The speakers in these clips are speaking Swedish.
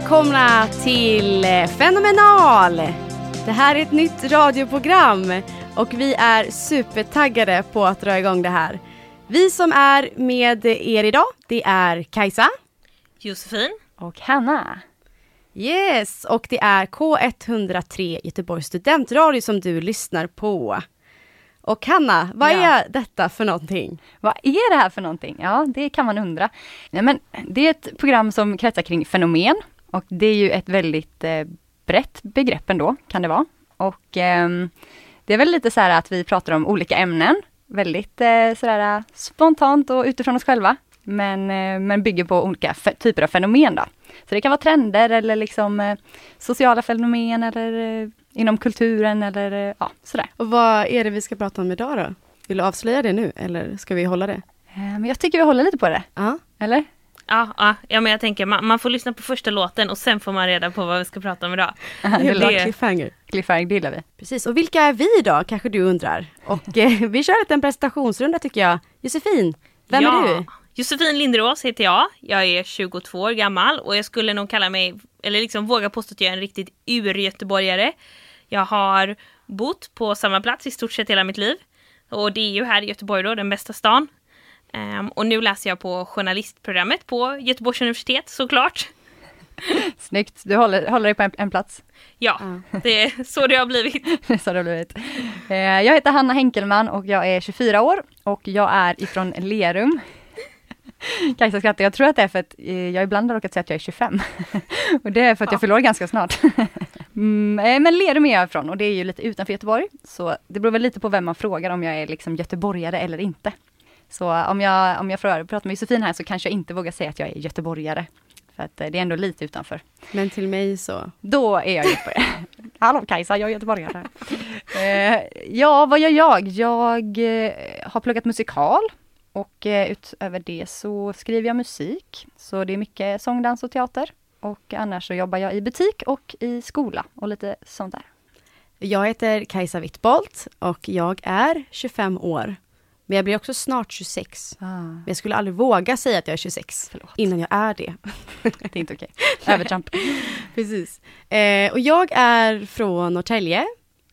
Välkomna till eh, Fenomenal! Det här är ett nytt radioprogram och vi är supertaggade på att dra igång det här. Vi som är med er idag, det är Kajsa. Josefin. Och Hanna. Yes, och det är K103 Göteborgs studentradio som du lyssnar på. Och Hanna, vad Ja. är detta för någonting? Vad är det här för någonting? Ja, det kan man undra. Nej, men det är ett program som kretsar kring fenomen och det är ju ett väldigt eh, brett begrepp ändå, kan det vara. Och ehm, det är väl lite så här att vi pratar om olika ämnen, väldigt eh, sådär spontant och utifrån oss själva. Men, eh, men bygger på olika typer av fenomen då. Så det kan vara trender eller liksom sociala fenomen eller inom kulturen eller ja, sådär. Och vad är det vi ska prata om idag då? Vill du avslöja det nu eller ska vi hålla det? Men jag tycker vi håller lite på det, Ja. eller? Ja, ja, ja men jag tänker man, man får lyssna på första låten och sen får man reda på vad vi ska prata om idag. Det är det- bra cliffhanger. Cliffhanger, det gillar vi. Precis, och vilka är vi då, kanske du undrar? Och eh, vi kör en presentationsrunda tycker jag. Josefin, vem ja. är du? Josefin Linderås heter jag. Jag är 22 år gammal och jag skulle nog kalla mig, eller liksom våga påstå att jag är en riktigt ur-göteborgare. Jag har bott på samma plats i stort sett hela mitt liv. Och det är ju här i Göteborg då, den bästa stan. Ehm, och nu läser jag på journalistprogrammet på Göteborgs universitet såklart. Snyggt, du håller, håller dig på en, en plats. Ja, det är så det har blivit. Så det har blivit. Eh, Jag heter Hanna Henkelman och jag är 24 år och jag är ifrån Lerum. Kajsa skrattar, jag tror att det är för att eh, jag ibland har råkat säga att jag är 25. och det är för att jag fyller år ganska snart. mm, eh, men Lerum är jag ifrån och det är ju lite utanför Göteborg. Så det beror väl lite på vem man frågar om jag är liksom göteborgare eller inte. Så om jag, om jag frågar, pratar med Josefin här så kanske jag inte vågar säga att jag är göteborgare. För att eh, det är ändå lite utanför. Men till mig så. Då är jag göteborgare. Hallå Kajsa, jag är göteborgare. eh, ja, vad gör jag? Jag eh, har pluggat musikal och eh, utöver det så skriver jag musik. Så det är mycket sång, dans och teater. Och annars så jobbar jag i butik och i skola och lite sånt där. Jag heter Kajsa Wittbolt och jag är 25 år. Men jag blir också snart 26. Men jag skulle aldrig våga säga att jag är 26 Förlåt. innan jag är det. Det är inte okej. Övertramp. Precis. Eh, och jag är från Norrtälje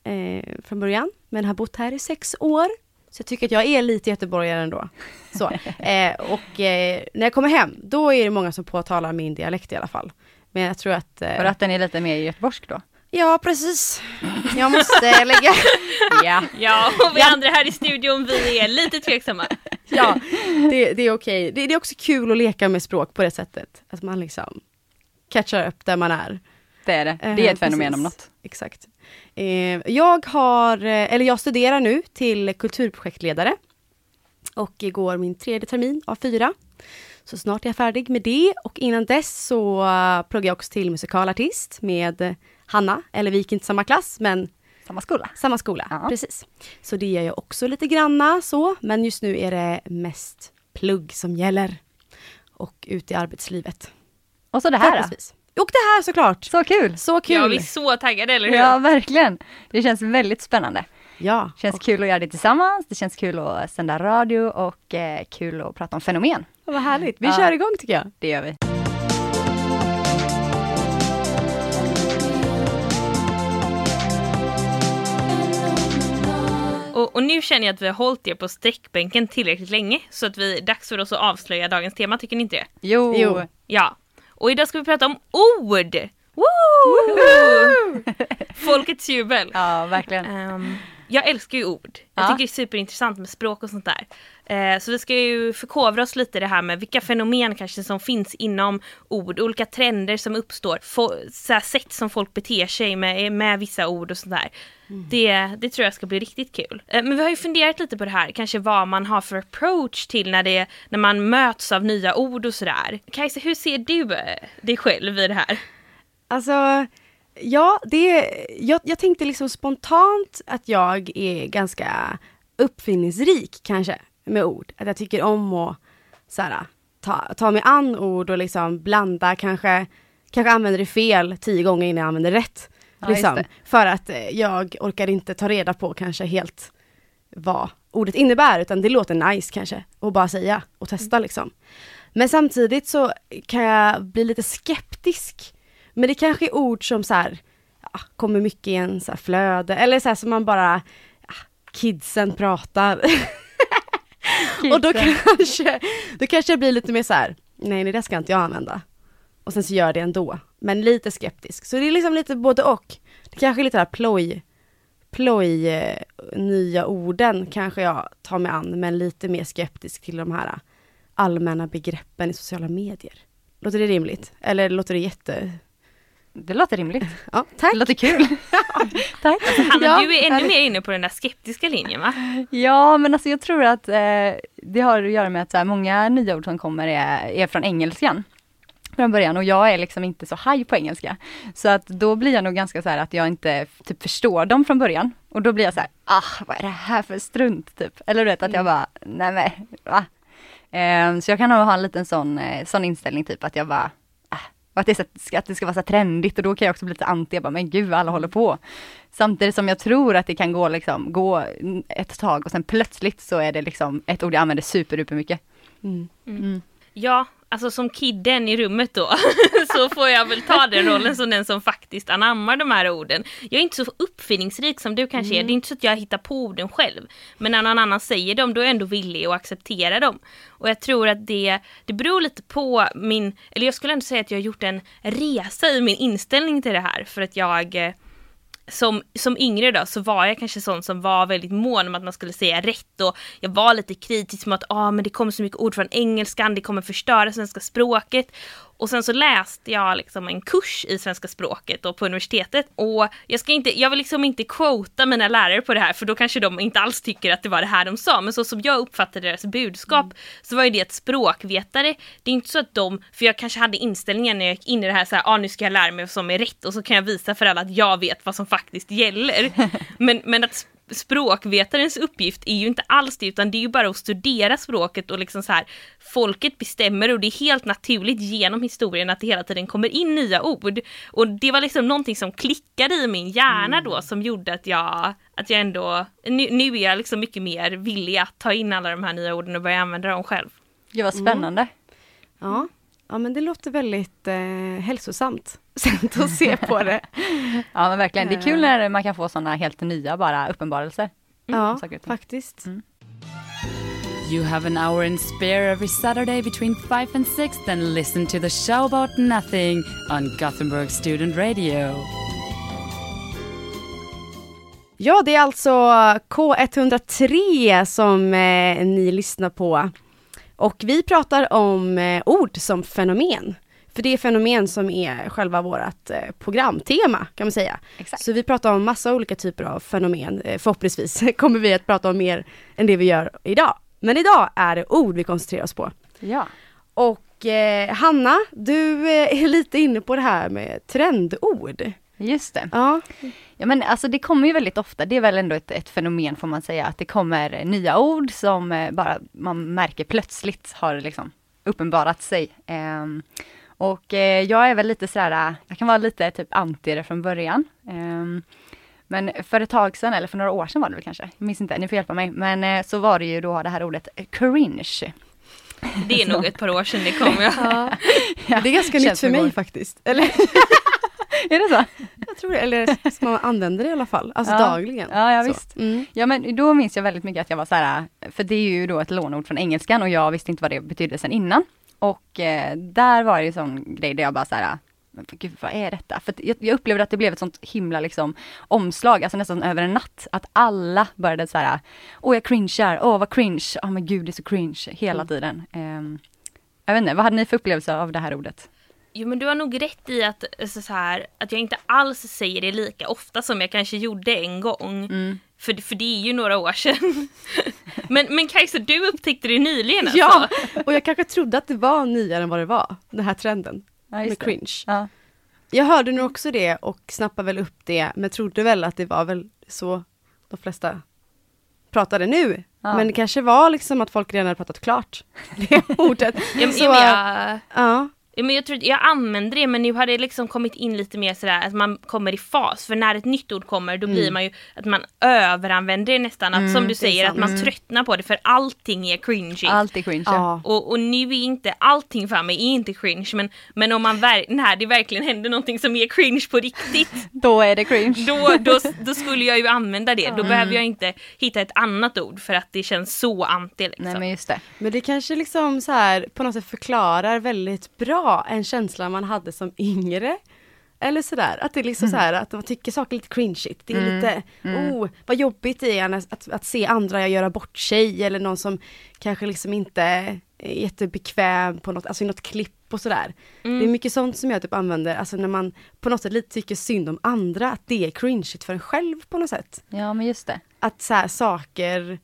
eh, från början, men har bott här i sex år. Så jag tycker att jag är lite göteborgare ändå. Så. Eh, och eh, när jag kommer hem, då är det många som påtalar min dialekt i alla fall. Men jag tror att... Eh, För att den är lite mer göteborgsk då? Ja, precis. Jag måste lägga... Ja. Ja, och vi Ja. andra här i studion, vi är lite tveksamma. Ja, det, det är okej. Det, det är också kul att leka med språk på det sättet. Att man liksom catchar upp där man är. Det är det. Det Eh, är ett fenomen precis. om något. Exakt. Eh, jag har, eh, eller jag studerar nu till kulturprojektledare. Och går min tredje termin av fyra. Så snart är jag färdig med det och innan dess så pluggar jag också till musikalartist med Hanna, eller vi gick inte samma klass men Samma skola. samma skola. Ja. Precis. Så det gör jag också lite granna så, men just nu är det mest plugg som gäller. Och ut i arbetslivet. Och så det här då. Och det här såklart! Så kul! Så kul! Ja, vi är så taggade, eller hur? Ja, verkligen. Det känns väldigt spännande. Ja. känns kul att göra det tillsammans, det känns kul att sända radio och eh, kul att prata om fenomen. Vad härligt. Vi Ja. kör igång tycker jag. Det gör vi. Och, och nu känner jag att vi har hållit er på sträckbänken tillräckligt länge så att vi dags för oss att avslöja dagens tema, tycker ni inte det? Jo, Jo. Ja. Och idag ska vi prata om ord! Woo! Folkets jubel. ja verkligen. Ehm, jag älskar ju ord. Jag Ja. tycker det är superintressant med språk och sånt där. Eh, så vi ska ju förkovra oss lite i det här med vilka fenomen kanske som finns inom ord, olika trender som uppstår, så sätt som folk beter sig med, med vissa ord och sånt där. Det, det tror jag ska bli riktigt kul. Eh, men vi har ju funderat lite på det här, kanske vad man har för approach till när, det, när man möts av nya ord och sådär. Kajsa, hur ser du eh, dig själv i det här? Alltså, ja, det, jag, jag tänkte liksom spontant att jag är ganska uppfinningsrik kanske med ord. Att jag tycker om att så här, ta, ta mig an ord och liksom blanda, kanske, kanske använder det fel tio gånger innan jag använder rätt. Ja, liksom, för att eh, jag orkar inte ta reda på kanske helt vad ordet innebär, utan det låter nice kanske, att bara säga och testa liksom. Men samtidigt så kan jag bli lite skeptisk. Men det kanske är ord som så här, ja, kommer mycket i en så flöde, eller så här som man bara, ja, kidsen pratar. och då kanske, då kanske jag blir lite mer så här, nej det där ska inte jag använda. Och sen så gör jag det ändå. Men lite skeptisk. Så det är liksom lite både och. Det kanske är lite här ploj, ploj, eh, nya orden kanske jag tar mig an, men lite mer skeptisk till de här allmänna begreppen i sociala medier. Låter det rimligt? Eller låter det jätte... Det låter rimligt. Ja, tack! Det låter kul. Tack. Hanna, Ja, du är ännu härligt. mer inne på den där skeptiska linjen va? Ja, men alltså jag tror att eh, det har att göra med att så här, många nya ord som kommer är, är från engelskan. Från början och jag är liksom inte så haj på engelska. Så att då blir jag nog ganska så här att jag inte typ förstår dem från början. Och då blir jag så här, ah vad är det här för strunt typ. Eller du vet att jag bara, nej men va? Eh, så jag kan nog ha en liten sån, eh, sån inställning typ att jag bara, och att det, är så, att det ska vara så trendigt och då kan jag också bli lite anti, jag bara, men gud alla håller på. Samtidigt som jag tror att det kan gå liksom, gå ett tag och sen plötsligt så är det liksom ett ord jag använder superduper mycket. Mm. Mm. Ja, alltså som kidden i rummet då så får jag väl ta den rollen som den som faktiskt anammar de här orden. Jag är inte så uppfinningsrik som du kanske är. Det är inte så att jag hittar på orden själv. Men när någon annan säger dem då är jag ändå villig att acceptera dem. Och jag tror att det, det beror lite på min, eller jag skulle ändå säga att jag har gjort en resa i min inställning till det här. För att jag eh, som, som yngre då så var jag kanske sån som var väldigt mån om att man skulle säga rätt och jag var lite kritisk mot att ah, men det kommer så mycket ord från engelskan, det kommer förstöra svenska språket. Och sen så läste jag liksom en kurs i svenska språket då på universitetet. Och jag ska inte, jag vill liksom inte quota mina lärare på det här för då kanske de inte alls tycker att det var det här de sa. Men så som jag uppfattade deras budskap så var ju det att språkvetare, det är inte så att de, för jag kanske hade inställningen när jag gick in i det här så här, ah, nu ska jag lära mig vad som är rätt och så kan jag visa för alla att jag vet vad som faktiskt gäller. men, men att språkvetarens uppgift är ju inte alls det utan det är ju bara att studera språket och liksom så här folket bestämmer och det är helt naturligt genom historien att det hela tiden kommer in nya ord. Och det var liksom någonting som klickade i min hjärna då som gjorde att jag, att jag ändå, nu, nu är jag liksom mycket mer villig att ta in alla de här nya orden och börja använda dem själv. Det var spännande. Ja. Ja, men det låter väldigt eh, hälsosamt sätt att se på det. Ja men verkligen, det är kul när man kan få sådana helt nya bara uppenbarelser. Ja, och ting. faktiskt. You have an hour and spare every Saturday between 5 and 6, then listen to the show about nothing on Gothenburg Student Radio. Ja, det är alltså K103 som eh, ni lyssnar på. Och vi pratar om eh, ord som fenomen. För det är fenomen som är själva vårt eh, programtema kan man säga. Exakt. Så vi pratar om massa olika typer av fenomen. Eh, förhoppningsvis kommer vi att prata om mer än det vi gör idag. Men idag är det ord vi koncentrerar oss på. Ja. Och eh, Hanna, du eh, är lite inne på det här med trendord. Just det. Ja, Ja men alltså det kommer ju väldigt ofta, det är väl ändå ett, ett fenomen får man säga, att det kommer nya ord som eh, bara man märker plötsligt har liksom uppenbarat sig. Ehm, och eh, jag är väl lite sådär, eh, jag kan vara lite typ anti det från början. Ehm, men för ett tag sedan, eller för några år sedan var det väl kanske, jag minns inte, ni får hjälpa mig. Men eh, så var det ju då det här ordet eh, cringe. Det är nog ett par år sedan det kom. Ja. ja. det är ganska Känns nytt för mig faktiskt. Eller, Är det så? Jag tror det, eller så man använder det i alla fall, alltså Ja. dagligen. Ja, ja visst. Mm. Ja men då minns jag väldigt mycket att jag var så här, för det är ju då ett lånord från engelskan och jag visste inte vad det betydde sen innan. Och eh, där var det en sån grej där jag bara så här, gud vad är detta? För jag, jag upplevde att det blev ett sånt himla liksom omslag, alltså nästan över en natt. Att alla började så här, åh jag cringear, åh vad cringe, åh men gud det är så cringe hela Mm. tiden. Ehm, jag vet inte, vad hade ni för upplevelse av det här ordet? Jo men du har nog rätt i att, alltså, så här, att jag inte alls säger det lika ofta som jag kanske gjorde en gång. Mm. För, för det är ju några år sedan. men, men Kajsa, du upptäckte det nyligen alltså? Ja, och jag kanske trodde att det var nyare än vad det var, den här trenden Ja, med det. cringe. Ja. Jag hörde nu också det och snappade väl upp det, men trodde väl att det var väl så de flesta pratade nu. Ja. Men det kanske var liksom att folk redan hade pratat klart det ordet. Ja, men, Så, ja, men jag, ja. Ja, men jag, tror, jag använder det men nu har det liksom kommit in lite mer sådär att man kommer i fas. För när ett nytt ord kommer då blir man ju att man överanvänder det nästan. Att, som du säger, att man tröttnar på det för allting är cringy. Allt är cringe. ja. Och, och nu är inte allting för mig är inte cringe men, men om man ver- när det verkligen händer någonting som är cringe på riktigt Då är det cringe. då, då, då skulle jag ju använda det. Då behöver jag inte hitta ett annat ord för att det känns så anti. Liksom. Nej men just det. Men det kanske liksom så här på något sätt förklarar väldigt bra en känsla man hade som yngre. Eller sådär, att det är liksom så här att man tycker saker är lite cringeigt. Det är lite, oh, vad jobbigt det är att, att, att se andra göra bort sig eller någon som kanske liksom inte är jättebekväm på något, alltså i något klipp och sådär. Det är mycket sånt som jag typ använder, alltså när man på något sätt lite tycker synd om andra, att det är cringeigt för en själv på något sätt. Ja men just det. Att så här, saker,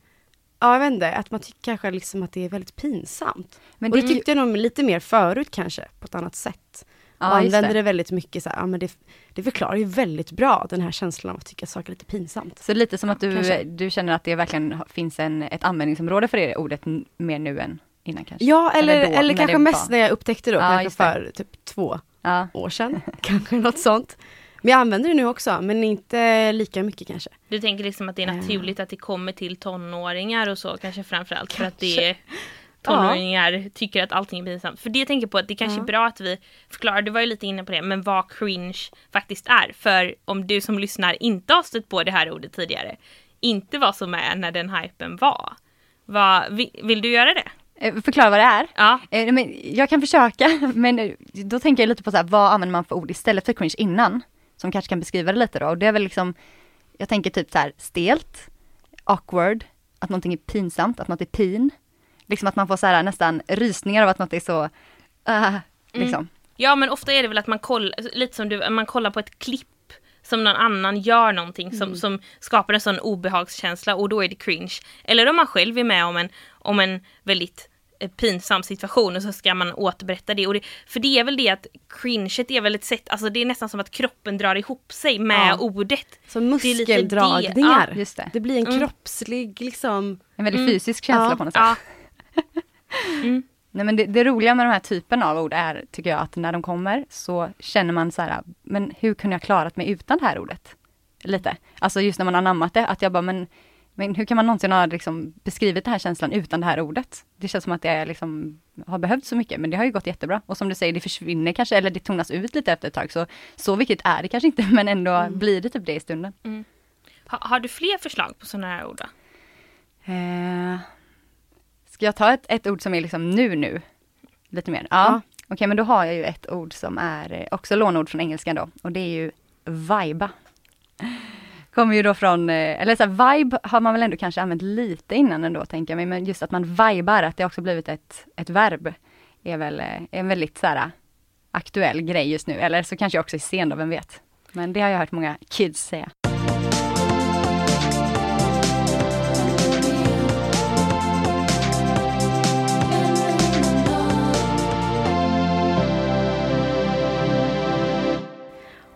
ja jag vet inte, att man tycker kanske liksom att det är väldigt pinsamt. Men och det det är ju- tyckte jag nog lite mer förut kanske, på ett annat sätt. och Ja, just använde det. det. väldigt mycket så här, ja men det, det förklarar ju väldigt bra den här känslan av att tycka saker är lite pinsamt. Så lite som att du, Kanske. du känner att det verkligen finns en, ett användningsområde för det ordet mer nu än innan kanske? Ja, eller, Eller eller, då, när kanske det mest var- när jag upptäckte det då, Ja, kanske det. för typ två Ja, år sedan. kanske något sånt. Men jag använder det nu också, men inte lika mycket kanske. Du tänker liksom att det är Eh. naturligt att det kommer till tonåringar och så kanske framförallt för att det Kanske. är tonåringar tycker att allting är pinsamt. För det jag tänker på att det kanske är bra att vi förklarar, du var ju lite inne på det, men vad cringe faktiskt är. För om du som lyssnar inte har stött på det här ordet tidigare, inte var så med när den hypen var. Vad, vill, vill du göra det? Eh, förklara vad det är. Ja. Eh, Men jag kan försöka, men då tänker jag lite på så här, vad använder man för ord istället för cringe innan? Som kanske kan beskriva det lite då. Och det är väl liksom, jag tänker typ så här stelt, awkward, att någonting är pinsamt, att något är pin. Liksom att man får så här nästan rysningar av att något är så, uh, liksom. Ja men ofta är det väl att man kollar, lite som du, man kollar på ett klipp som någon annan gör någonting som, som skapar en sån obehagskänsla och då är det cringe. Eller om man själv är med om en, om en väldigt pinsam situation och så ska man återberätta det. Och det. För det är väl det att cringet är väl ett sätt, alltså det är nästan som att kroppen drar ihop sig med Ja. ordet. Som Det är lite det. muskeldragningar. Ja, just det. det blir en Mm. kroppslig liksom, En väldigt fysisk känsla Ja. på något sätt. Ja, Nej men det, det roliga med de här typen av ord är, tycker jag, att när de kommer så känner man så här, men hur kunde jag klarat mig utan det här ordet? Lite. Alltså just när man har anammat det, att jag bara, men, men hur kan man någonsin ha liksom beskrivit den här känslan utan det här ordet? Det känns som att det liksom har behövt så mycket, men det har ju gått jättebra. Och som du säger, det försvinner kanske, eller det tonas ut lite efter ett tag, så så viktigt är det kanske inte, men ändå blir det typ det i stunden. ha, har du fler förslag på sådana här ord då? Eh, ska jag ta ett, ett ord som är liksom nu nu? Lite mer? Ja. Ja. Okej, men då har jag ju ett ord som är eh, också lånord från engelskan då. Och det är ju viba. Kommer ju då från, eh, eller så här, vibe har man väl ändå kanske använt lite innan ändå tänker jag mig. Men just att man vibar, att det också blivit ett, ett verb. Är väl är en väldigt så här aktuell grej just nu. Eller så kanske jag också är sen då, vem vet. Men det har jag hört många kids säga.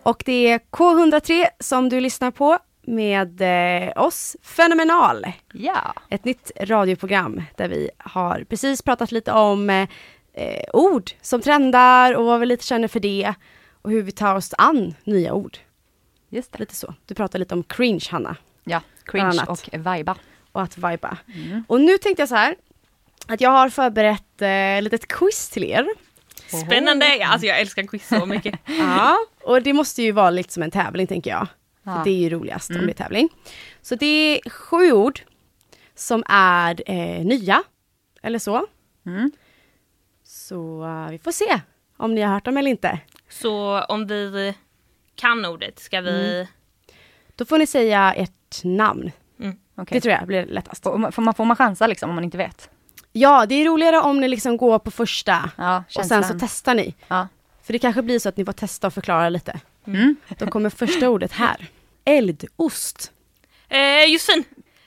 Och det är K103 som du lyssnar på med eh, oss, Fenomenal. Ja. Ett nytt radioprogram där vi har precis pratat lite om eh, ord som trendar och vad vi lite känner för det och hur vi tar oss an nya ord. Just det. Lite så. Du pratade lite om cringe, Hanna, Ja, cringe och viba. och att viba. Och nu tänkte jag så här, att jag har förberett eh, litet quiz till er. Spännande! Ja, Alltså jag älskar quiz så mycket. Ja, och det måste ju vara lite som en tävling tänker jag. Ja. det är ju roligast om det är tävling. Så det är sju ord som är eh, nya, eller så. Mm. Så eh, vi får se om ni har hört dem eller inte. Så om vi kan ordet, ska vi... Då får ni säga ert namn. Okej. Det tror jag blir lättast. Man, får man, får man chansa liksom om man inte vet? Ja, det är roligare om ni liksom går på första Ja, och sen så testar ni. Ja. För det kanske blir så att ni får testa och förklara lite. Mm. Då kommer första ordet här. Eldost. Eh, Josefin!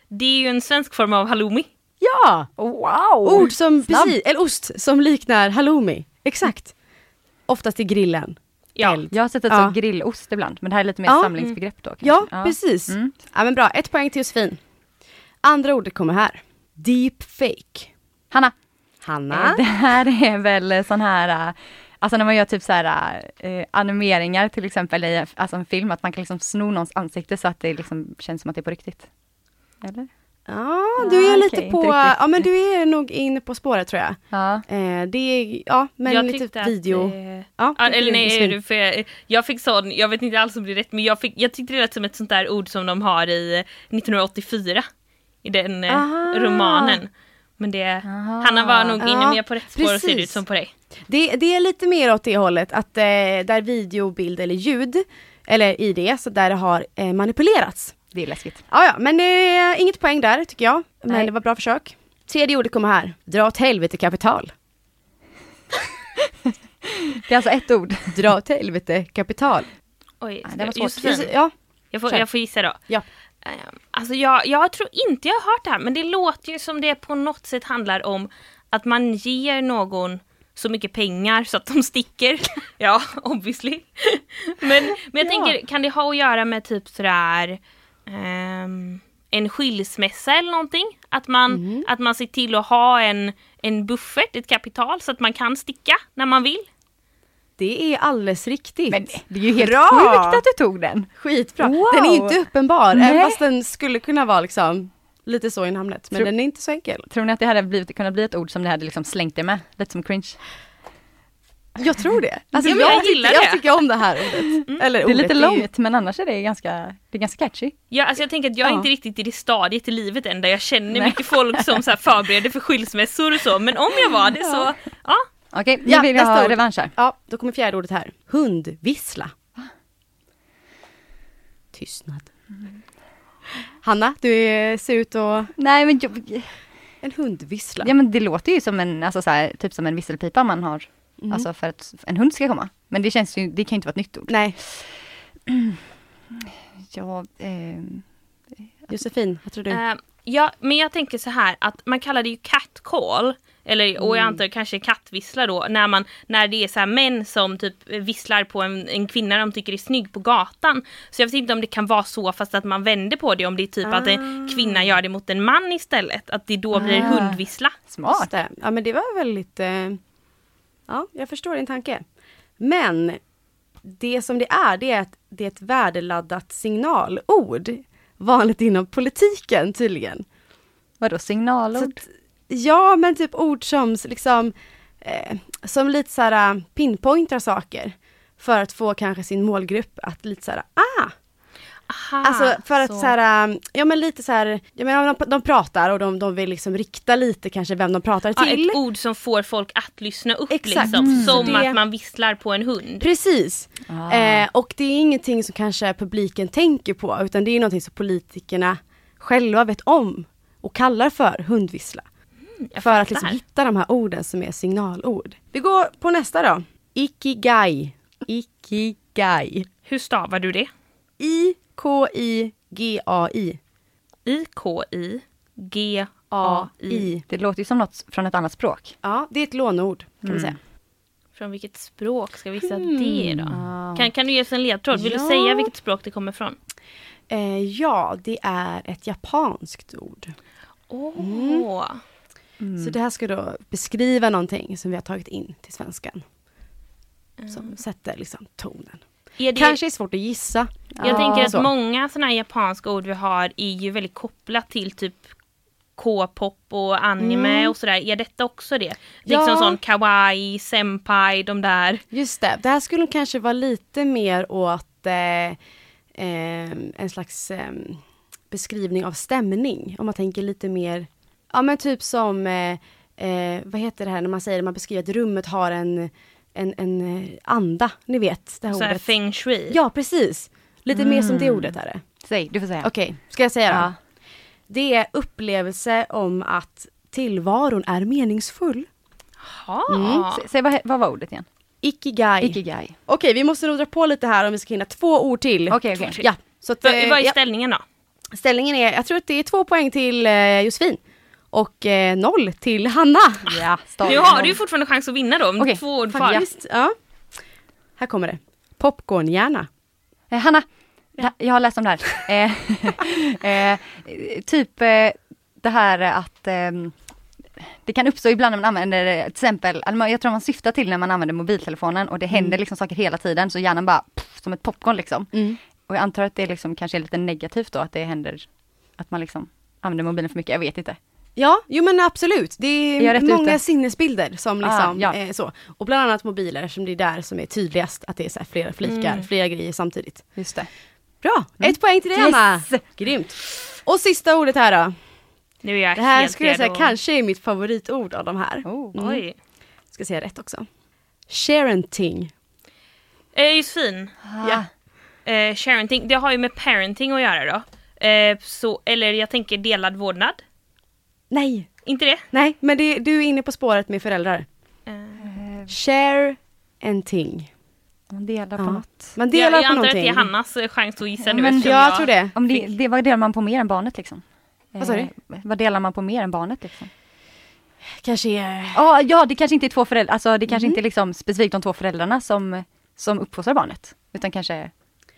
Det är ju en svensk form av halloumi. Ja! Wow! Ord som, Snabb. precis, eller ost som liknar halloumi. Exakt. Oftast i grillen. Ja. eld. Jag har sett ett Ja. som grillost ibland, men det här är lite mer Ja. samlingsbegrepp då. Ja, kanske. precis. Mm. Ja men bra, ett poäng till Josefin. Andra ordet kommer här. Deep fake. Hanna, Hanna? eh, det här är väl sån här, eh, alltså när man gör typ så här eh, animeringar till exempel i alltså en film, att man kan liksom sno någons ansikte så att det liksom känns som att det är på riktigt. Eller? Ja, du är Ah, lite okej, på, ja men du är nog inne på spåret tror jag. Ja. Eh, det är, ja men jag lite tyckte video. Att, eh, Ja, det eller nej, du, för jag, jag fick sån, jag vet inte alls om det är rätt, men jag, fick, jag tyckte det lät som ett sånt där ord som de har i 1984. I den eh, Aha. romanen. Men det, Aha. Hanna var nog inne Ja, mer på rätt spår och ser det precis. ut som på dig. Det, det är lite mer åt det hållet att eh, där video, bild eller ljud, eller i det, så där det har eh, manipulerats. Det är läskigt. Ja, ja, men eh, inget poäng där tycker jag. Men Nej. det var bra försök. Tredje ordet kommer här. Dra åt helvete kapital. Det är alltså ett ord. Dra åt helvete kapital. Oj, Ja, det var svårt. Josefin, Ja, jag, får, jag får gissa då. Ja. Ehm, Alltså jag, jag tror inte jag har hört det här men det låter ju som det på något sätt handlar om att man ger någon så mycket pengar så att de sticker. ja, obviously. men, men jag Ja. tänker, kan det ha att göra med typ sådär ehm, en skilsmässa eller någonting? Att man, Mm. att man ser till att ha en, en buffert, ett kapital så att man kan sticka när man vill. Det är alldeles riktigt. Men det är ju helt Bra! sjukt att du tog den. Skitbra. Wow. Den är inte uppenbar, Nej. även fast den skulle kunna vara liksom lite så i namnet. Men Tror- den är inte så enkel. Tror ni att det hade blivit, kunnat bli ett ord som ni hade liksom slängt er med? Lite som cringe. Jag tror det. Alltså, Ja, jag, jag gillar tycker, det. jag tycker om det här ordet. Eller Det är ordet, lite ju- långt men annars är det ganska, det är ganska catchy. Ja, alltså jag tänker att jag är Ja. inte riktigt i det stadiet i livet än där jag känner Nej. mycket folk som så här förbereder för skilsmässor och så. Men om jag var det så, ja. Okej, nu Ja, vill jag ha ord. revansch här. Ja, då kommer fjärde ordet här. Hundvissla. Tystnad. Hanna, du ser ut att... Nej men jag, En hundvissla. ja men det låter ju som en, alltså så här, typ som en visselpipa man har, Mhm. alltså för att en hund ska komma. Men det känns ju, det kan ju inte vara ett nytt ord. Nej, Ja, ehm, Josefin, vad tror du? Eh, ja, men jag tänker så här att man kallar det ju catcall. Eller, och jag antar kanske kattvissla då, när, man, när det är så här män som typ visslar på en, en kvinna de tycker är snygg på gatan. Så jag vet inte om det kan vara så fast att man vänder på det, om det är typ att en kvinna gör det mot en man istället. Att det då blir Ah. hundvissla. Smart. det. Ja men det var väldigt... Eh, ja, jag förstår din tanke. Men det som det är, det är att det är ett värdeladdat signalord. Vanligt inom politiken tydligen. Vadå Så signalord? Ja men typ ord som liksom eh, som lite såhär pinpointar saker. För att få kanske sin målgrupp att lite såhär, ah! Aha, Alltså för att så. här, ja men lite så här, jag menar, de, de pratar och de, de vill liksom rikta lite kanske vem de pratar Ja, till. ett ord som får folk att lyssna upp Exakt. liksom. Mm. Som Så det- att man visslar på en hund. Precis. Ah. Eh, och det är ingenting som kanske publiken tänker på utan det är någonting som politikerna själva vet om och kallar för hundvissla. Jag för att liksom hitta de här orden som är signalord. Vi går på nästa då. Ikigai. Ikigai. Hur stavar du det? I-K-I-G-A-I. I-K-I-G-A-I. A-I. Det låter ju som något från ett annat språk. Ja, det är ett lånord kan Mm. man säga. Från vilket språk ska vi säga det då? Ah. Kan, kan du ge oss en ledtråd? Vill Ja. du säga vilket språk det kommer från? Eh, ja, det är ett japanskt ord. Åh! Mm. Så det här ska då beskriva någonting som vi har tagit in till svenskan. Som sätter liksom tonen. Är det, Kanske är svårt att gissa. jag Ja, tänker att så. många sådana här japanska ord vi har är ju väldigt kopplat till typ K-pop och anime Mm. och sådär. Är detta också det? Ja. Liksom sån kawaii, senpai, de där. Just det, det här skulle kanske vara lite mer åt eh, eh, en slags eh, beskrivning av stämning. Om man tänker lite mer, ja men typ som, eh, eh, vad heter det här när man säger, man beskriver att rummet har en, en, en eh, anda, ni vet det här Så här ordet. feng shui. Ja precis, lite mer som det Mm. ordet är det. Säg, du får säga. Okej, ska jag säga då? Ja. Det är upplevelse om att tillvaron är meningsfull. Jaha. Mm. Sä- Säg, vad, vad var ordet igen? Ikigai. Ikigai. Okej, vi måste nog dra på lite här om vi ska hinna två ord till. Okej, okej. Ja, så att, Vad eh, vad är ja, ställningen då? ställningen är, jag tror att det är två poäng till eh, Josefin och eh, noll till Hanna. Ja. Nu har du ju fortfarande chans att vinna då, om Okej, två ord kvar. ja. Ja. Här kommer det. Popcornhjärna. Eh, Hanna, det- jag har läst om det här. Eh, eh, typ eh, det här att ehm, det kan uppstå ibland när man använder eh, till exempel, jag tror man syftar till när man använder mobiltelefonen och det händer liksom saker hela tiden så hjärnan bara pff, som ett popcorn liksom. Och jag antar att det liksom kanske är lite negativt då att det händer att man liksom använder mobilen för mycket, jag vet inte. Ja, jo men absolut. Det Är många ute? sinnesbilder som liksom, Ah, ja. eh, så. Och bland annat mobiler eftersom det är där som är tydligast att det är så flera flikar, Mm. flera grejer samtidigt. Just det. Bra, ett poäng till dig Yes! Anna. Grymt. Och sista ordet här då. Nu är jag Det här helt skulle jag säga redo. kanske är mitt favoritord av de här. Oh. Mm. Oj. Ska säga rätt också. Sharenting. Eh, Josefin, Ja. eh, sharenting, det har ju med parenting att göra då. Eh, så, eller jag tänker delad vårdnad. Nej, Inte det? nej, men det, du är inne på spåret med föräldrar. Eh, Share and ting. Man delar på Ja. något. Man jag, delar jag på antar att någonting. det är Hannas eh, chans att gissa Ja, nu men eftersom jag tror det. Om det, det, vad delar man på mer än barnet liksom? Vad sa du? Vad delar man på mer än barnet liksom? Kanske är... Ja, ja, det kanske inte är två föräldrar, alltså det kanske Mhm. inte är liksom specifikt de två föräldrarna som, som uppfostrar barnet. Utan kanske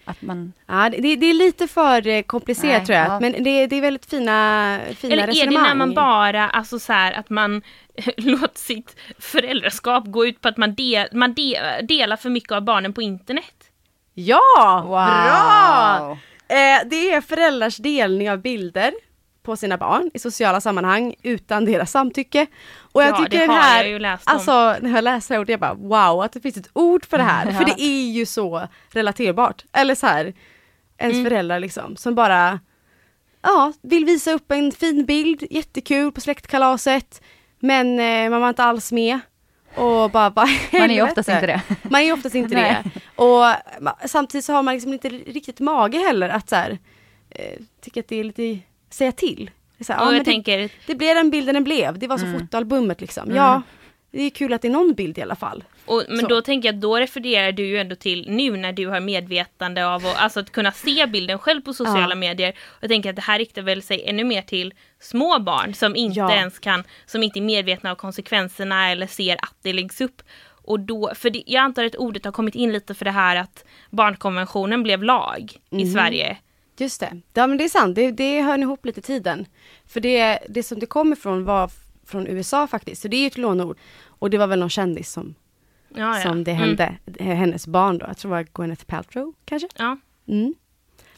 att man, Ja, det, det är lite för eh, komplicerat Nej, tror jag. ja. Men det, det är väldigt fina, fina Eller är det resonemang. när man bara, alltså så här att man låter sitt föräldraskap gå ut på att man, del, man de, delar för mycket av barnen på internet? Ja! Bra! Eh, det är föräldrars delning av bilder på sina barn i sociala sammanhang utan deras samtycke. Och jag Ja, tycker den här, jag alltså när jag läser det här ordet, jag bara wow att det finns ett ord för det här. För det är ju så relaterbart. Eller så här, ens Mm. föräldrar liksom som bara ja, vill visa upp en fin bild, jättekul på släktkalaset. Men eh, man var inte alls med. Och bara, bara Man är ju oftast inte det. Man är ju oftast inte det. Och samtidigt så har man liksom inte riktigt mage heller att så här, eh, tycka att det är lite säga till. Det, så här, och ja, jag men det, tänker, det blev den bilden den blev, det var så Mm. fotoalbumet liksom. Mm. Ja, det är kul att det är någon bild i alla fall. och, men Så. då tänker jag att då refererar du ju ändå till nu när du har medvetande av att, alltså att kunna se bilden själv på sociala Ja. medier. Och jag tänker att det här riktar väl sig ännu mer till små barn som inte Ja. ens kan, som inte är medvetna av konsekvenserna eller ser att det läggs upp. Och då, för det, jag antar att ordet har kommit in lite för det här att barnkonventionen blev lag i Mhm. Sverige. Just det, ja men det är sant, det, det hör ihop lite tiden. För det, det som det kommer ifrån var från USA faktiskt, så det är ju ett lånord. Och det var väl någon kändis som, Ja, ja. som det Mm. hände, hennes barn då, jag tror det var Gwyneth Paltrow kanske? Ja. Mm.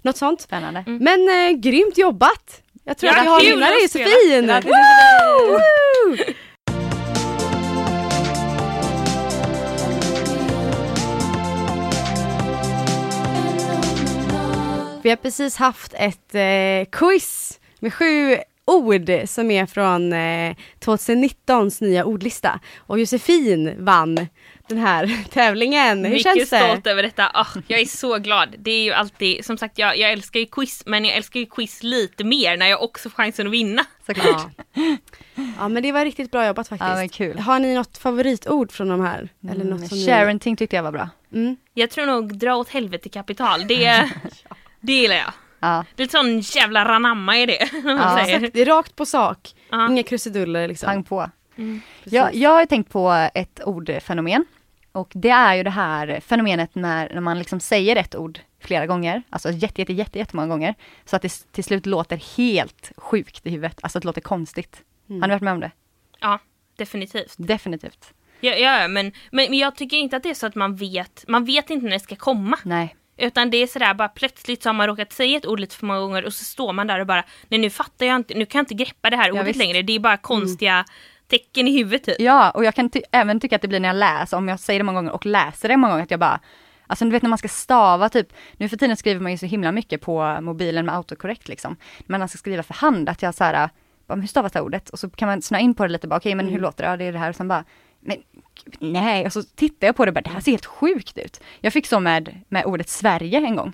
Något sånt. Spännande. Mm. Men eh, grymt jobbat! Jag tror Ja, att vi har kul vinnare Josefin! Vi har precis haft ett eh, quiz med sju ord som är från eh, 2019s nya ordlista. Och Josefin vann den här tävlingen. Hur Mycket känns det? stolt över detta. Ah, jag är så glad. Det är ju alltid, som sagt jag, jag älskar ju quiz men jag älskar ju quiz lite mer när jag också får chansen att vinna. Såklart. Ja men det var riktigt bra jobbat faktiskt. Ja, men kul. Har ni något favoritord från de här? Eller något som ni... Sharenting tyckte jag var bra. Mm. Jag tror nog dra åt helvete kapital. Det, det gillar jag. Ja. Det är sån jävla ranamma i det. Ja. säger. Exakt, det är rakt på sak. Ja. Inga krusiduller liksom. Pang på. Mm. Jag, jag har tänkt på ett ordfenomen. Och det är ju det här fenomenet när, när man liksom säger ett ord flera gånger, alltså jätte, jätte, jätte, jättemånga gånger, så att det till slut låter helt sjukt i huvudet, alltså att det låter konstigt. Mm. Har ni varit med om det? Ja, definitivt. Definitivt. Ja, ja men, men, men jag tycker inte att det är så att man vet, man vet inte när det ska komma. Nej. Utan det är sådär bara plötsligt så har man råkat säga ett ord lite för många gånger och så står man där och bara nej nu fattar jag inte, nu kan jag inte greppa det här Ja, ordet visst. längre. Det är bara konstiga tecken i huvudet typ. Ja, och jag kan ty- även tycka att det blir när jag läser, om jag säger det många gånger och läser det många gånger, att jag bara Alltså du vet när man ska stava typ, nu för tiden skriver man ju så himla mycket på mobilen med autocorrect liksom. Men man ska skriva för hand, att jag så här, bara, hur stavas det här ordet? Och så kan man snöa in på det lite, bara okej men hur låter det? Ja det är det här, och sen bara, men nej, och så tittar jag på det och bara, det här ser helt sjukt ut. Jag fick så med, med ordet Sverige en gång.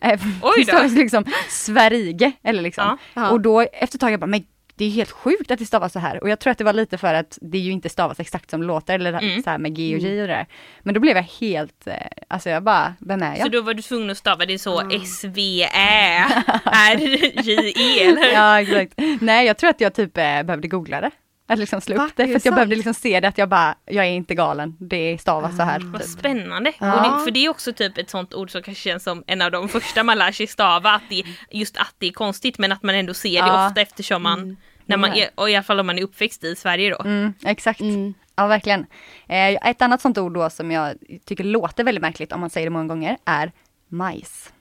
Eh, Oj det då. liksom Sverige, eller liksom. Ja. Och då efter ett tag jag bara, men det är helt sjukt att det stavas så här. Och jag tror att det var lite för att det ju inte stavas exakt som låter, eller Mm. så här med G och J och det där. Men då blev jag helt, eh, alltså jag bara, vem är Så jag? då var du tvungen att stava det så Ah. S-V-Ä-R-J-E eller? Ja exakt. Nej jag tror att jag typ eh, behövde googla det. Att liksom slå Va? upp det. För det att jag behövde liksom se det att jag bara, jag är inte galen. Det stavas så här. Vad typ. spännande. Ja. Och det, för det är också typ ett sånt ord som kanske känns som en av de första man lär sig stava. Att det, just att det är konstigt men att man ändå ser det ofta eftersom man, när man är, och i alla fall om man är uppväxt i Sverige då. Mm, exakt. Mm. Ja, verkligen. Eh, ett annat sånt ord då som jag tycker låter väldigt märkligt om man säger det många gånger är majs.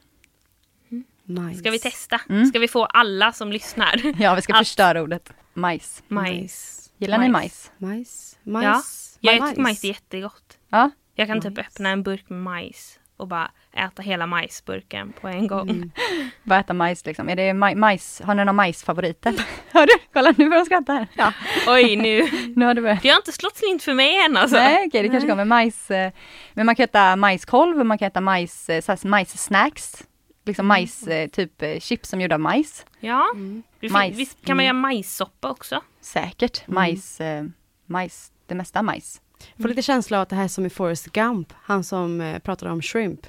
Nice. Ska vi testa? Mm. Ska vi få alla som lyssnar? Ja, vi ska Att- förstöra ordet majs. Majs. Gillar ni majs? Majs. Ja, Majs. jag tycker majs är jättegott. Ja, Jag kan typ Majs. öppna en burk med majs och bara äta hela majsburken på en gång. Mm. bara äta majs liksom. Är det maj, majs, har ni några majsfavoriter? Hör du? Kolla nu börjar de skratta här. Ja, Oj nu. nu har det börjat. Det har inte slått slint för mig än alltså. Nej, okej, det kanske kommer majs. eh, Men man kan äta majskolv, man kan äta majs, eh, majssnacks. Liksom majs, eh, typ eh, chips som gjorda av majs. Ja, Mm. Majs. visst kan man Mm. göra majssoppa också? Säkert. Majs, eh, majs, det mesta majs. Får lite känsla av att det här är som i Forrest Gump, han som eh, pratade om shrimp.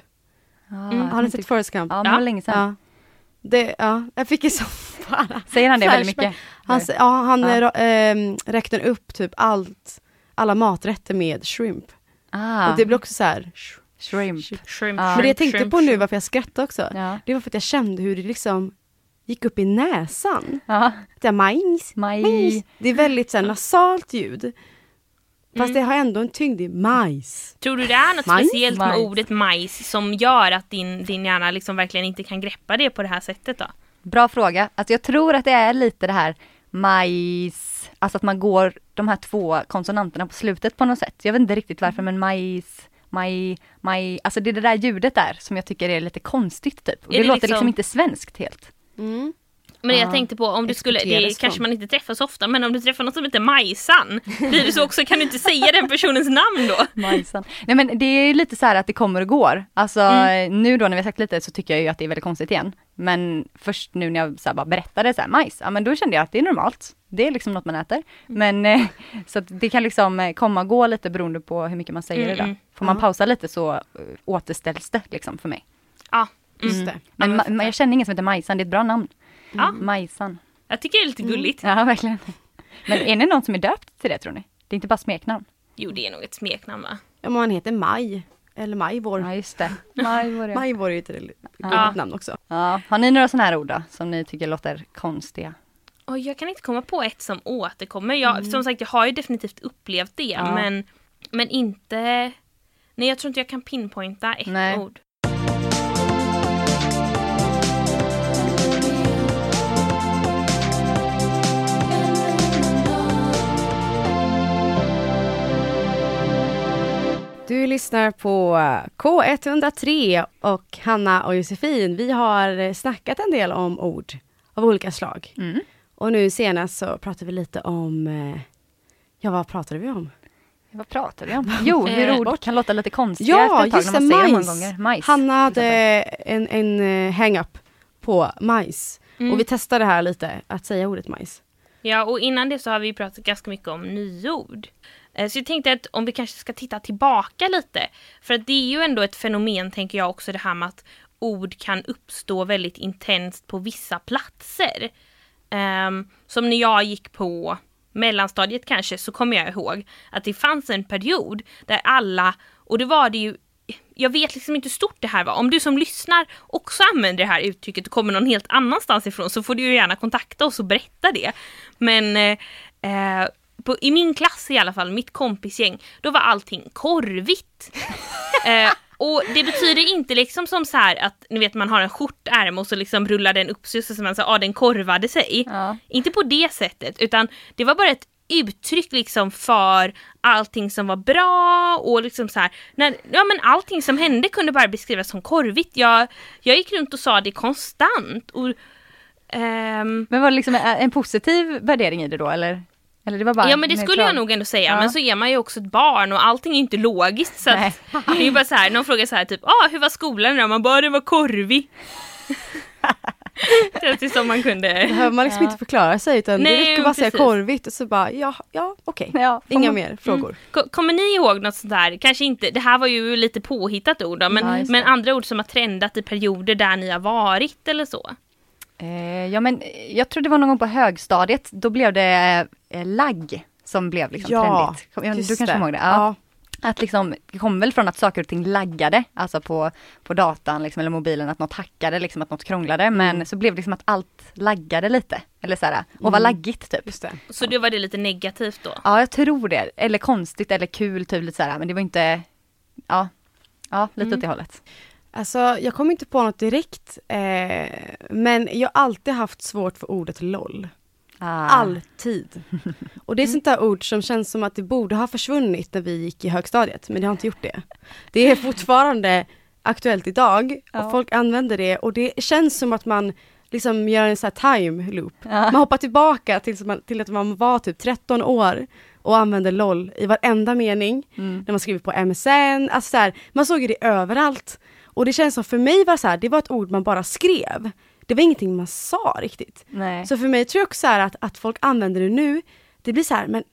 Mm. Har ni sett Forrest Gump? Ja, men det var länge sedan. Ja. Det, ja, jag fick ju så bara. Säger han det väldigt mycket? Han, ja, han Ja. ja. äh, räknar upp typ allt, alla maträtter med shrimp. Ah, Och det blir också så här. Sh- shrimp. Shrimp, shrimp, Men det jag tänkte shrimp, på nu, varför jag skrattade också, Ja. det var för att jag kände hur det liksom gick upp i näsan. Ja, Det är majs, maj. majs. Det är väldigt så här, nasalt ljud. Fast Mm. det har ändå en tyngd i majs. Tror du det är något Majs? speciellt med Majs. ordet majs som gör att din, din hjärna liksom verkligen inte kan greppa det på det här sättet då? Bra fråga. Alltså jag tror att det är lite det här majs, alltså att man går de här två konsonanterna på slutet på något sätt. Jag vet inte riktigt varför men majs, maj, maj, alltså det är det där ljudet där som jag tycker är lite konstigt typ. Och det, det låter liksom- liksom inte svenskt helt. Mm. Men det Ja. jag tänkte på om du skulle, det kanske från. man inte träffar så ofta, men om du träffar någon som heter Majsan, blir det så också, kan du inte säga den personens namn då? Majsan. Nej men det är ju lite så här att det kommer och går. Alltså Mm. nu då när vi har sagt lite så tycker jag ju att det är väldigt konstigt igen. Men först nu när jag så bara berättade så här majs, ja men då kände jag att det är normalt. Det är liksom något man äter. Men eh, så att det kan liksom eh, komma och gå lite beroende på hur mycket man säger Mm, det mm. Får man pausa lite så eh, återställs det liksom för mig. Ja, Just mm. det. Men Ja, ma- jag känner ingen som heter Majsan, det är ett bra namn. Ja, Majsan. jag tycker det är lite gulligt. Ja verkligen. Men är det någon som är döpt till det tror ni? Det är inte bara smeknamn? Jo, det är nog ett smeknamn va? Om man heter Maj, eller Majvor. Ja just det. Maj var det. Majvor är ju ett gulligt Ja. namn också. Ja, har ni några sådana här ord då, som ni tycker låter konstiga? Oj, jag kan inte komma på ett som återkommer. Jag, Som sagt, jag har ju definitivt upplevt det, Ja. men, men inte... Nej, jag tror inte jag kan pinpointa ett Nej. ord. Lyssnar på K103 och Hanna och Josefin. Vi har snackat en del om ord av olika slag. Mm. Och nu senast så pratade vi lite om, eh, ja vad pratade vi om? Vad pratar vi om? Jo, hur Eh, ord kan låta lite konstiga Ja, efter ett tag just när man säger det majs. många gånger. Majs. Hanna hade en, en eh, hang-up på majs. Mm. Och vi testade här lite, att säga ordet majs. Ja, och innan det så har vi pratat ganska mycket om nyord. Eh, så jag tänkte att om vi kanske ska titta tillbaka lite. För att det är ju ändå ett fenomen, tänker jag också, det här med att ord kan uppstå väldigt intensivt på vissa platser. Um, som när jag gick på mellanstadiet kanske, så kommer jag ihåg att det fanns en period där alla, och det var det ju jag vet liksom inte hur stort det här var. Om du som lyssnar också använder det här uttrycket och kommer någon helt annanstans ifrån så får du ju gärna kontakta oss och berätta det. Men eh, eh på, i min klass i alla fall, mitt kompisgäng, då var allting korvigt. eh, och det betyder inte liksom som så här att ni vet man har en skjortärm och så liksom rullar den upp sig och så man säger ah, den korvade sig. Ja. Inte på det sättet utan det var bara ett uttryck liksom för allting som var bra och liksom så här, när, ja men allting som hände kunde bara beskrivas som korvigt. Jag, jag gick runt och sa det konstant och ehm, Men var det liksom en en positiv värdering i det då eller? Eller det var bara Ja men det skulle jag nog ändå säga, Ja. men så är man ju också ett barn och allting är inte logiskt så att det är ju bara så här, någon frågar så här typ ah hur var skolan idag? Man bara den var korvig. det är som man kunde. Behöver man liksom Ja. inte förklara sig utan Nej, det räcker bara säga precis. korvigt och så bara ja, ja okej. Ja, får Inga man- mer frågor. Ko- Kommer ni ihåg något sånt där, kanske inte, det här var ju lite påhittat ord då, men, Ja, men andra ord som har trendat i perioder där ni har varit eller så? Eh, ja men eh, jag tror det var någon gång på högstadiet, då blev det eh, lagg. som blev liksom Ja, trendigt. Ja, Du kanske det. kommer ihåg det? Ja. Att liksom, det kom väl från att saker och ting laggade, alltså på, på datan liksom, eller mobilen, att något hackade, liksom, att något krånglade, men Mm. så blev det liksom att allt laggade lite. Eller såhär, och var Mm. laggigt typ. Just det. Så då var det lite negativt då? Ja, jag tror det. Eller konstigt eller kul, typ lite såhär, men det var inte, ja, ja lite Mm. åt det hållet. Alltså, jag kommer inte på något direkt, eh, men jag har alltid haft svårt för ordet LOL. Ah. Alltid. Och det är sånt där ord som känns som att det borde ha försvunnit när vi gick i högstadiet, men det har inte gjort det. Det är fortfarande aktuellt idag och Ja. folk använder det och det känns som att man liksom gör en sån här time loop. Ja. Man hoppar tillbaka till, man, till att man var typ 13 år och använde LOL i varenda mening. Mm. När man skriver på MSN, alltså så här, man såg ju det överallt. Och det känns som, för mig var så här, det var ett ord man bara skrev. Det var ingenting man sa riktigt. Nej. Så för mig tror jag också så här att, att folk använder det nu, det blir så här, men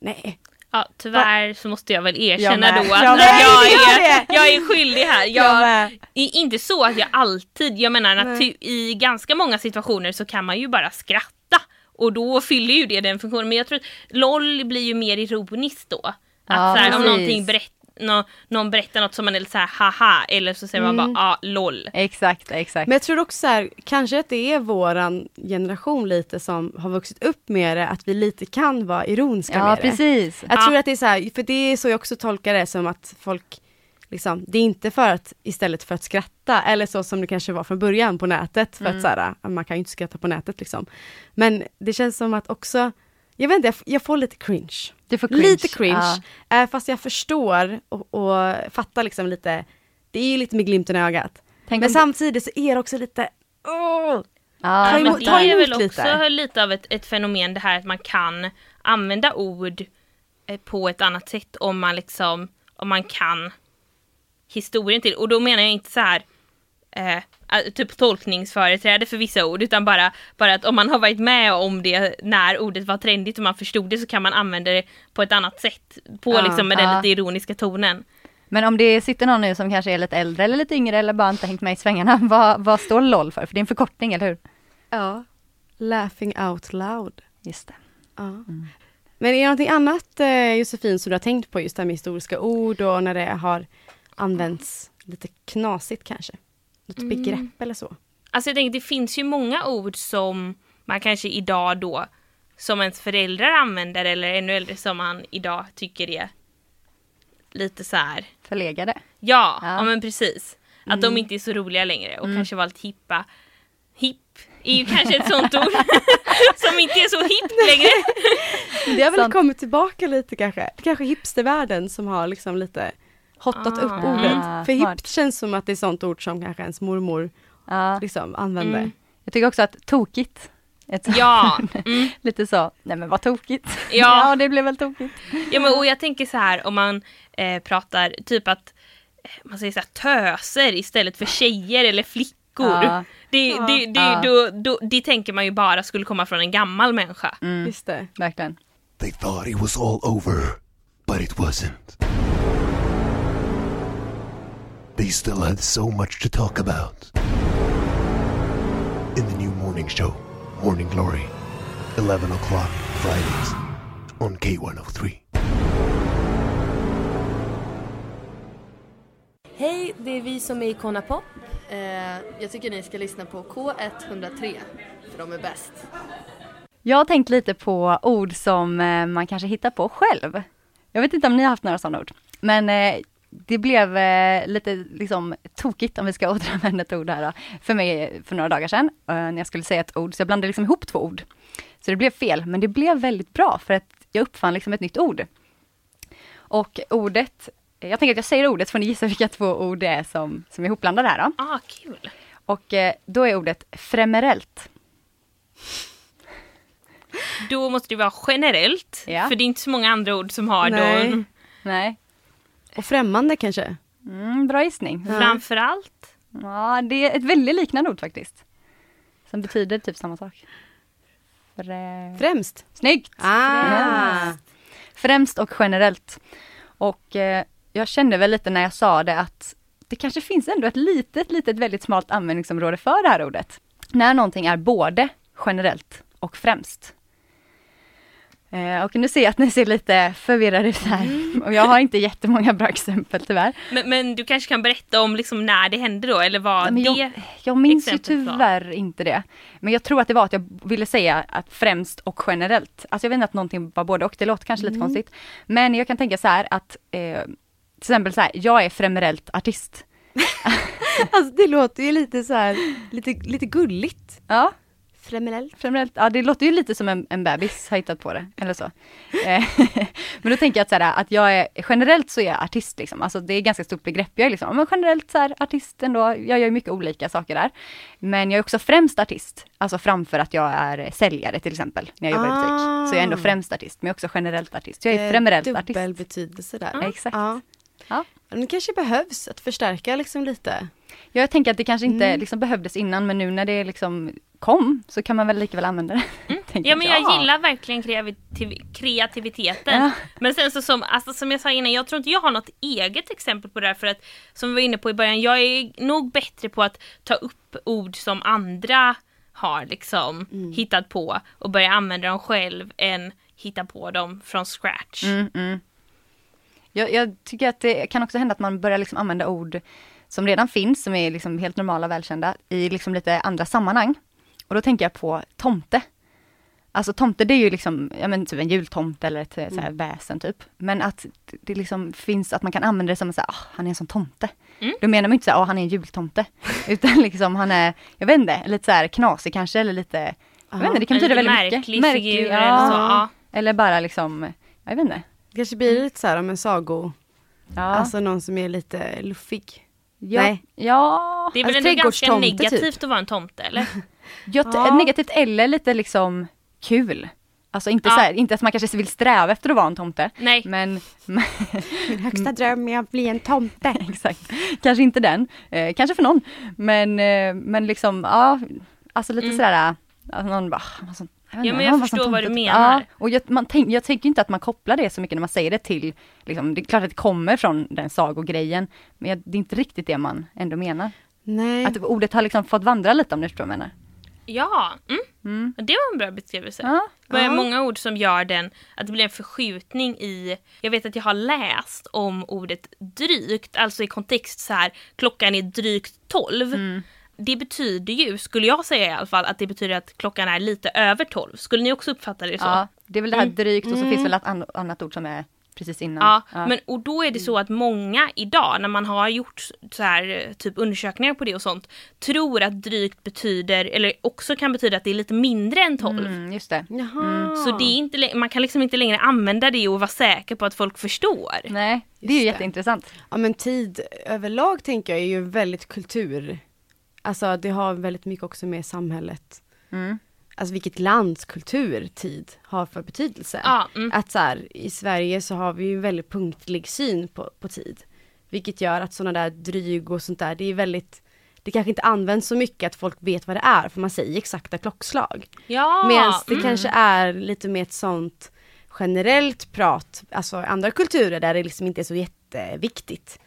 nej. Ja, tyvärr så måste jag väl erkänna Jag då att Jag med. jag, är, jag är skyldig här. Jag Jag, i- inte så att jag alltid, jag menar att Nej. ty, i ganska många situationer så kan man ju bara skratta och då fyller ju det den funktionen. Men jag tror att LOL blir ju mer ironiskt då. Att Ja, så här, om någonting berätt, nå, någon berättar något som man är lite så här haha eller så säger man Mm. bara ah, LOL. Exakt, exakt. Men jag tror också så här, kanske att det är våran generation lite som har vuxit upp med det, att vi lite kan vara ironiska ja, med det. precis. Jag Ja. tror att det är så här, för det är så jag också tolkar det som att folk Liksom, det är inte för att istället för att skratta eller så som det kanske var från början på nätet för Mm. att så här, man kan ju inte skratta på nätet liksom. Men det känns som att också, jag vet inte, jag, jag får lite cringe. Du får cringe. Lite cringe, Ja. eh, fast jag förstår och, och fattar liksom lite, det är ju lite med glimten i ögat. Tänk Men om- samtidigt så är det också lite, åh! ja, ta Men emot- det ta är emot väl också lite. lite, av ett, ett fenomen det här att man kan använda ord eh, på ett annat sätt om man liksom, om man kan historien till. Och då menar jag inte så här eh, eh, typ tolkningsföreträde för vissa ord utan bara, bara att om man har varit med om det när ordet var trendigt och man förstod det så kan man använda det på ett annat sätt. På Ja, liksom med den ja. lite ironiska tonen. Men om det sitter någon nu som kanske är lite äldre eller lite yngre eller bara inte hängt med i svängarna, vad, vad står LOL för? För det är en förkortning, eller hur? Ja. Laughing out loud. Just det. Ja. Men är det någonting annat eh, Josefin som du har tänkt på just det här med historiska ord och när det har använts lite knasigt kanske? Något Mm. begrepp eller så? Alltså jag tänker det finns ju många ord som man kanske idag då som ens föräldrar använder eller ännu äldre som man idag tycker är lite så här. Förlegade. Ja, Ja. ja. men precis. Att de inte är så roliga längre och kanske var lite hippa. Hipp är ju kanske ett sånt ord som inte är så hippt längre. Det har väl Sant. kommit tillbaka lite kanske. Det kanske är hipstervärlden som har liksom lite hottat Ah. upp ordet. Ah, För hippt känns som att det är sånt ord som kanske ens mormor Ja. liksom använder. Mm. Jag tycker också att tokigt. Ett, Ja, mm. lite så, nej men vad tokigt. Ja. ja, det blev väl tokigt. ja men, och jag tänker så här om man eh, pratar typ att eh, man säger så här töser istället för tjejer eller flickor. Ja. Det, Ja. det, det, Ja. då, då, det tänker man ju bara skulle komma från en gammal människa. Mm, Just det. verkligen. They thought it was all over, but it wasn't. They still had so much to talk about. In the new morning show, Morning Glory, 11 o'clock Fridays on K103. Hej, det är vi som är Icona Pop. Eh, jag tycker ni ska lyssna på K103, för de är bäst. Jag har tänkt lite på ord som eh, man kanske hittar på själv. Jag vet inte om ni har haft några sådana ord. Men eh, det blev eh, lite liksom tokigt om vi ska återanvända ett ord här då, för mig för några dagar sedan eh, när jag skulle säga ett ord. Så jag blandade liksom ihop två ord. Så det blev fel, men det blev väldigt bra för att jag uppfann liksom ett nytt ord. Och ordet, jag tänker att jag säger ordet så får ni gissa vilka två ord det är som, som är ihopblandade här då. Ah, kul. Och eh, då är ordet fremerellt. Då måste det vara generellt. Ja. För det är inte så många andra ord som har Nej. då. Nej, Och främmande kanske? mm, bra gissning. Ja. Framförallt. Ja, det är ett väldigt liknande ord faktiskt. Som betyder typ samma sak. Frä... Främst? Snyggt! Ah! Främst och generellt. Och eh, jag kände väl lite när jag sa det att det kanske finns ändå ett litet, litet väldigt smalt användningsområde för det här ordet. När någonting är både generellt och främst. Eh, och nu ser jag att ni ser lite förvirrade ut här. Mm. Och jag har inte jättemånga bra exempel tyvärr. Men, men du kanske kan berätta om liksom när det hände då eller vad Men det jag, jag minns ju exemplet var. tyvärr inte det. Men jag tror att det var att jag ville säga att främst och generellt. Alltså jag vet inte att någonting var både och, det låter kanske lite konstigt. Men jag kan tänka så här att eh, till exempel så här, jag är generellt artist. Alltså det låter ju lite så här, lite, lite gulligt. Ja, Fremelellt. generellt, ja det låter ju lite som en, en bebis har hittat på det, eller så. Eh, men då tänker jag att, så här, att jag är, generellt så är jag artist liksom, alltså det är ett ganska stort begrepp. Jag är liksom, men generellt så här, artist ändå, jag gör mycket olika saker där. Men jag är också främst artist, alltså framför att jag är säljare till exempel, när jag jobbar i butik. Så jag är ändå Ah. främst artist, men jag är också generellt artist. Jag är Eh, generellt Dubbel artist. betydelse där. Ja, exakt. Ja. Ja. Men det kanske behövs att förstärka liksom lite. Ja, Jag tänker att det kanske inte Mm. liksom behövdes innan, men nu när det liksom kom så kan man väl lika väl använda det. Mm. Ja men jag Ja. gillar verkligen kreativ- kreativiteten. Ja. Men sen så som, alltså, som jag sa innan, jag tror inte jag har något eget exempel på det här för att som vi var inne på i början, jag är nog bättre på att ta upp ord som andra har liksom hittat på och börja använda dem själv än hitta på dem från scratch. Mm, mm. Jag, jag tycker att det kan också hända att man börjar liksom använda ord som redan finns, som är liksom helt normala och välkända, i liksom lite andra sammanhang. Och då tänker jag på tomte. Alltså tomte det är ju liksom, ja men typ en jultomte eller ett så här väsen typ. Men att det liksom finns, att man kan använda det som att ah, han är en sån tomte. Mm. Då menar man inte så här, ah, han är en jultomte. Utan liksom han är, jag vet inte, lite så här knasig kanske eller lite, jag vet inte, det kan betyda väldigt mycket. märklig figur eller så. Ja. Eller bara liksom, jag vet inte. Kanske blir lite så här om en sago, Ja. alltså någon som är lite luffig. ja. nej. Ja. Det är väl Alltså, ganska typ. negativt att vara en tomte eller? Ja, negativt eller lite liksom kul. Alltså inte Ja. så här, inte att man kanske vill sträva efter att vara en tomte. Nej. Men, Min högsta dröm är att bli en tomte. exakt, kanske inte den. Eh, kanske för någon. Men, eh, men liksom, ja, alltså lite Mm. sådär, alltså någon bara, "Ah, sån- jag Ja, men jag "Ah, vad sån förstår vad tomte." du menar. Ja, och jag, man tänk, jag tänker inte att man kopplar det så mycket när man säger det till, liksom, det är klart att det kommer från den sagogrejen, men jag, det är inte riktigt det man ändå menar. Nej. Att ordet har liksom fått vandra lite om ni förstår vad jag menar. Ja, mm. Mm. det var en bra beskrivelse. Ja, Det är många ord som gör den, att det blir en förskjutning i, jag vet att jag har läst om ordet drygt, alltså i kontext så här, klockan är drygt 12. Mm. Det betyder ju, skulle jag säga i alla fall, att det betyder att klockan är lite över 12. Skulle ni också uppfatta det så? Ja, det är väl det här Mm. drygt och så Mm. finns väl ett an- annat ord som är precis innan. Ja, Ja. men och då är det så att många idag när man har gjort så här typ undersökningar på det och sånt tror att drygt betyder, eller också kan betyda att det är lite mindre än 12. Mm, just det. Jaha. Så det är inte, man kan liksom inte längre använda det och vara säker på att folk förstår. Nej, det är ju jätteintressant. Ja men tid överlag tänker jag är ju väldigt kultur. Alltså det har väldigt mycket också med samhället. Mm. Alltså vilket lands kultur tid har för betydelse. Ja, mm. Att så här, i Sverige så har vi ju en väldigt punktlig syn på, på tid. Vilket gör att sådana där dryg och sånt där, det är väldigt det kanske inte används så mycket att folk vet vad det är för man säger exakta klockslag. ja. Medan det mm. kanske är lite mer ett sånt generellt prat, alltså andra kulturer där det liksom inte är så jätteviktigt.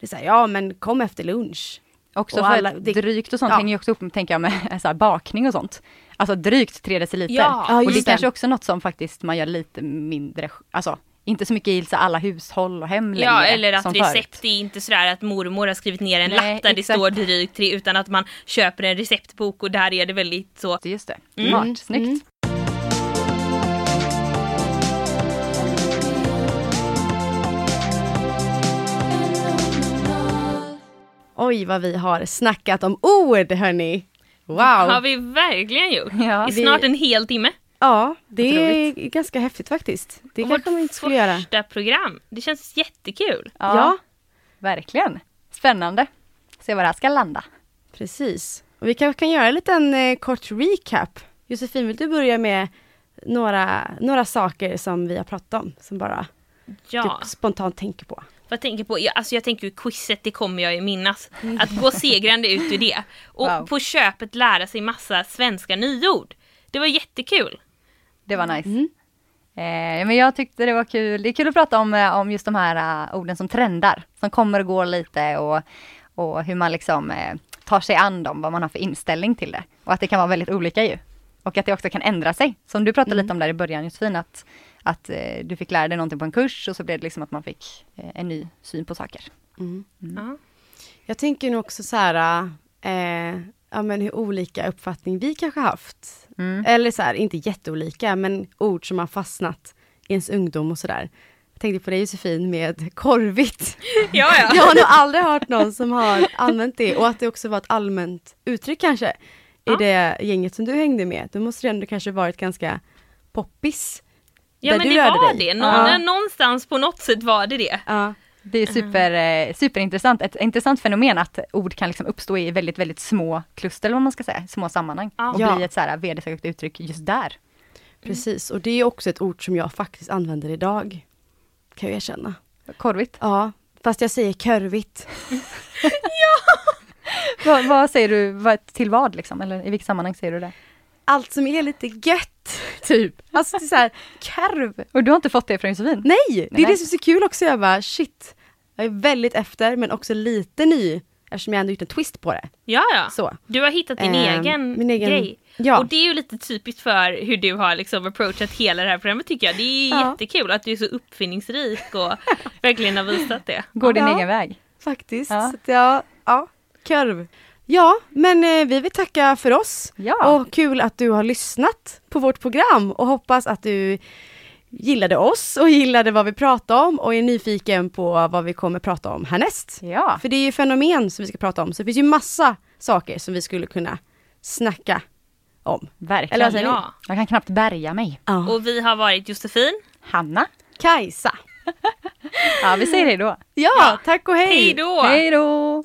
Det är såhär, ja men kom efter lunch. Också Och för alla- det- drygt och sånt ja. hänger ju också upp tänker jag med så här, bakning och sånt. Alltså drygt 3 deciliter. Ja, och det är det. kanske också något som faktiskt man gör lite mindre, alltså inte så mycket i så alla hushåll och hem längre. Ja eller att recept förut. är inte sådär att mormor har skrivit ner en Nej, lapp där det exakt. står drygt tre utan att man köper en receptbok och där är det väldigt så. Just det, Mm. smart, Mm. Oj vad vi har snackat om ord hörni. Wow! har vi verkligen gjort. Ja, I snart en hel timme. Ja, det är Otroligt. ganska häftigt faktiskt. Det Och kanske vårt man inte skulle göra. första program. Det känns jättekul. Ja, Ja, verkligen. Spännande. Se var det här ska landa. precis. Och vi kanske kan göra en liten eh, kort recap. Josefin, vill du börja med några, några saker som vi har pratat om, som bara Ja, du spontant tänker på? Vad jag tänker på, jag, alltså jag tänker ju quizet, det kommer jag ju minnas. Att gå segrande ut ur det. Och Wow. på köpet lära sig massa svenska nyord. Det var jättekul. Det var nice. Mm. Eh, men jag tyckte det var kul. Det är kul att prata om, eh, om just de här eh, orden som trendar. Som kommer och går lite och, och hur man liksom eh, tar sig an dem, vad man har för inställning till det. Och att det kan vara väldigt olika ju. Och att det också kan ändra sig. Som du pratade Mm. lite om där i början Josefin, att, att eh, du fick lära dig någonting på en kurs och så blev det liksom att man fick eh, en ny syn på saker. Mm. Ja. Jag tänker nog också så här, eh, ja men hur olika uppfattning vi kanske haft. Mm. Eller så här, inte jätteolika, men ord som har fastnat i ens ungdom och sådär. Jag tänkte på dig Josefin med korvigt. Ja, ja. Jag har nog aldrig hört någon som har använt det och att det också var ett allmänt uttryck kanske. I Ja. det gänget som du hängde med. Då måste det ändå kanske varit ganska poppis. Ja men det var dig. det. Nå- Ja. Någonstans på något sätt var det det. Ja. Det är super, eh, superintressant, ett intressant fenomen att ord kan liksom uppstå i väldigt, väldigt små kluster, eller vad man ska säga, små sammanhang. Ja. Och Ja. bli ett så här vedertaget uttryck just där. Precis, och det är också ett ord som jag faktiskt använder idag. Kan jag erkänna. Korvigt. Ja, fast jag säger körvigt. vad, vad säger du, vad, till vad liksom, eller i vilket sammanhang säger du det? Allt som är lite gött, typ. Alltså det är så här, karv. Och du har inte fått det från Josefin? Nej, det är Nej. det som är så kul också. Jag bara shit, jag är väldigt efter men också lite ny eftersom jag ändå gjort en twist på det. Ja, ja. Så. Du har hittat din Ehm, egen, min egen- grej. Ja. Och det är ju lite typiskt för hur du har liksom approachat hela det här programmet tycker jag. Det är Ja. jättekul att du är så uppfinningsrik och verkligen har visat det. Går din Ja. egen väg? Faktiskt. Ja. Så att ja, ja, korv. Ja, men eh, vi vill tacka för oss. Ja. Och kul att du har lyssnat på vårt program och hoppas att du gillade oss och gillade vad vi pratade om och är nyfiken på vad vi kommer prata om härnäst. Ja, För det är ju fenomen som vi ska prata om, så det finns ju massa saker som vi skulle kunna snacka om. verkligen. Eller ni? Ja. Jag kan knappt bärga mig. Ja. Och vi har varit Josefin. Hanna? Kajsa. Ja, vi säger hej då. Ja, Ja. tack och hej! Hej då! Hej då!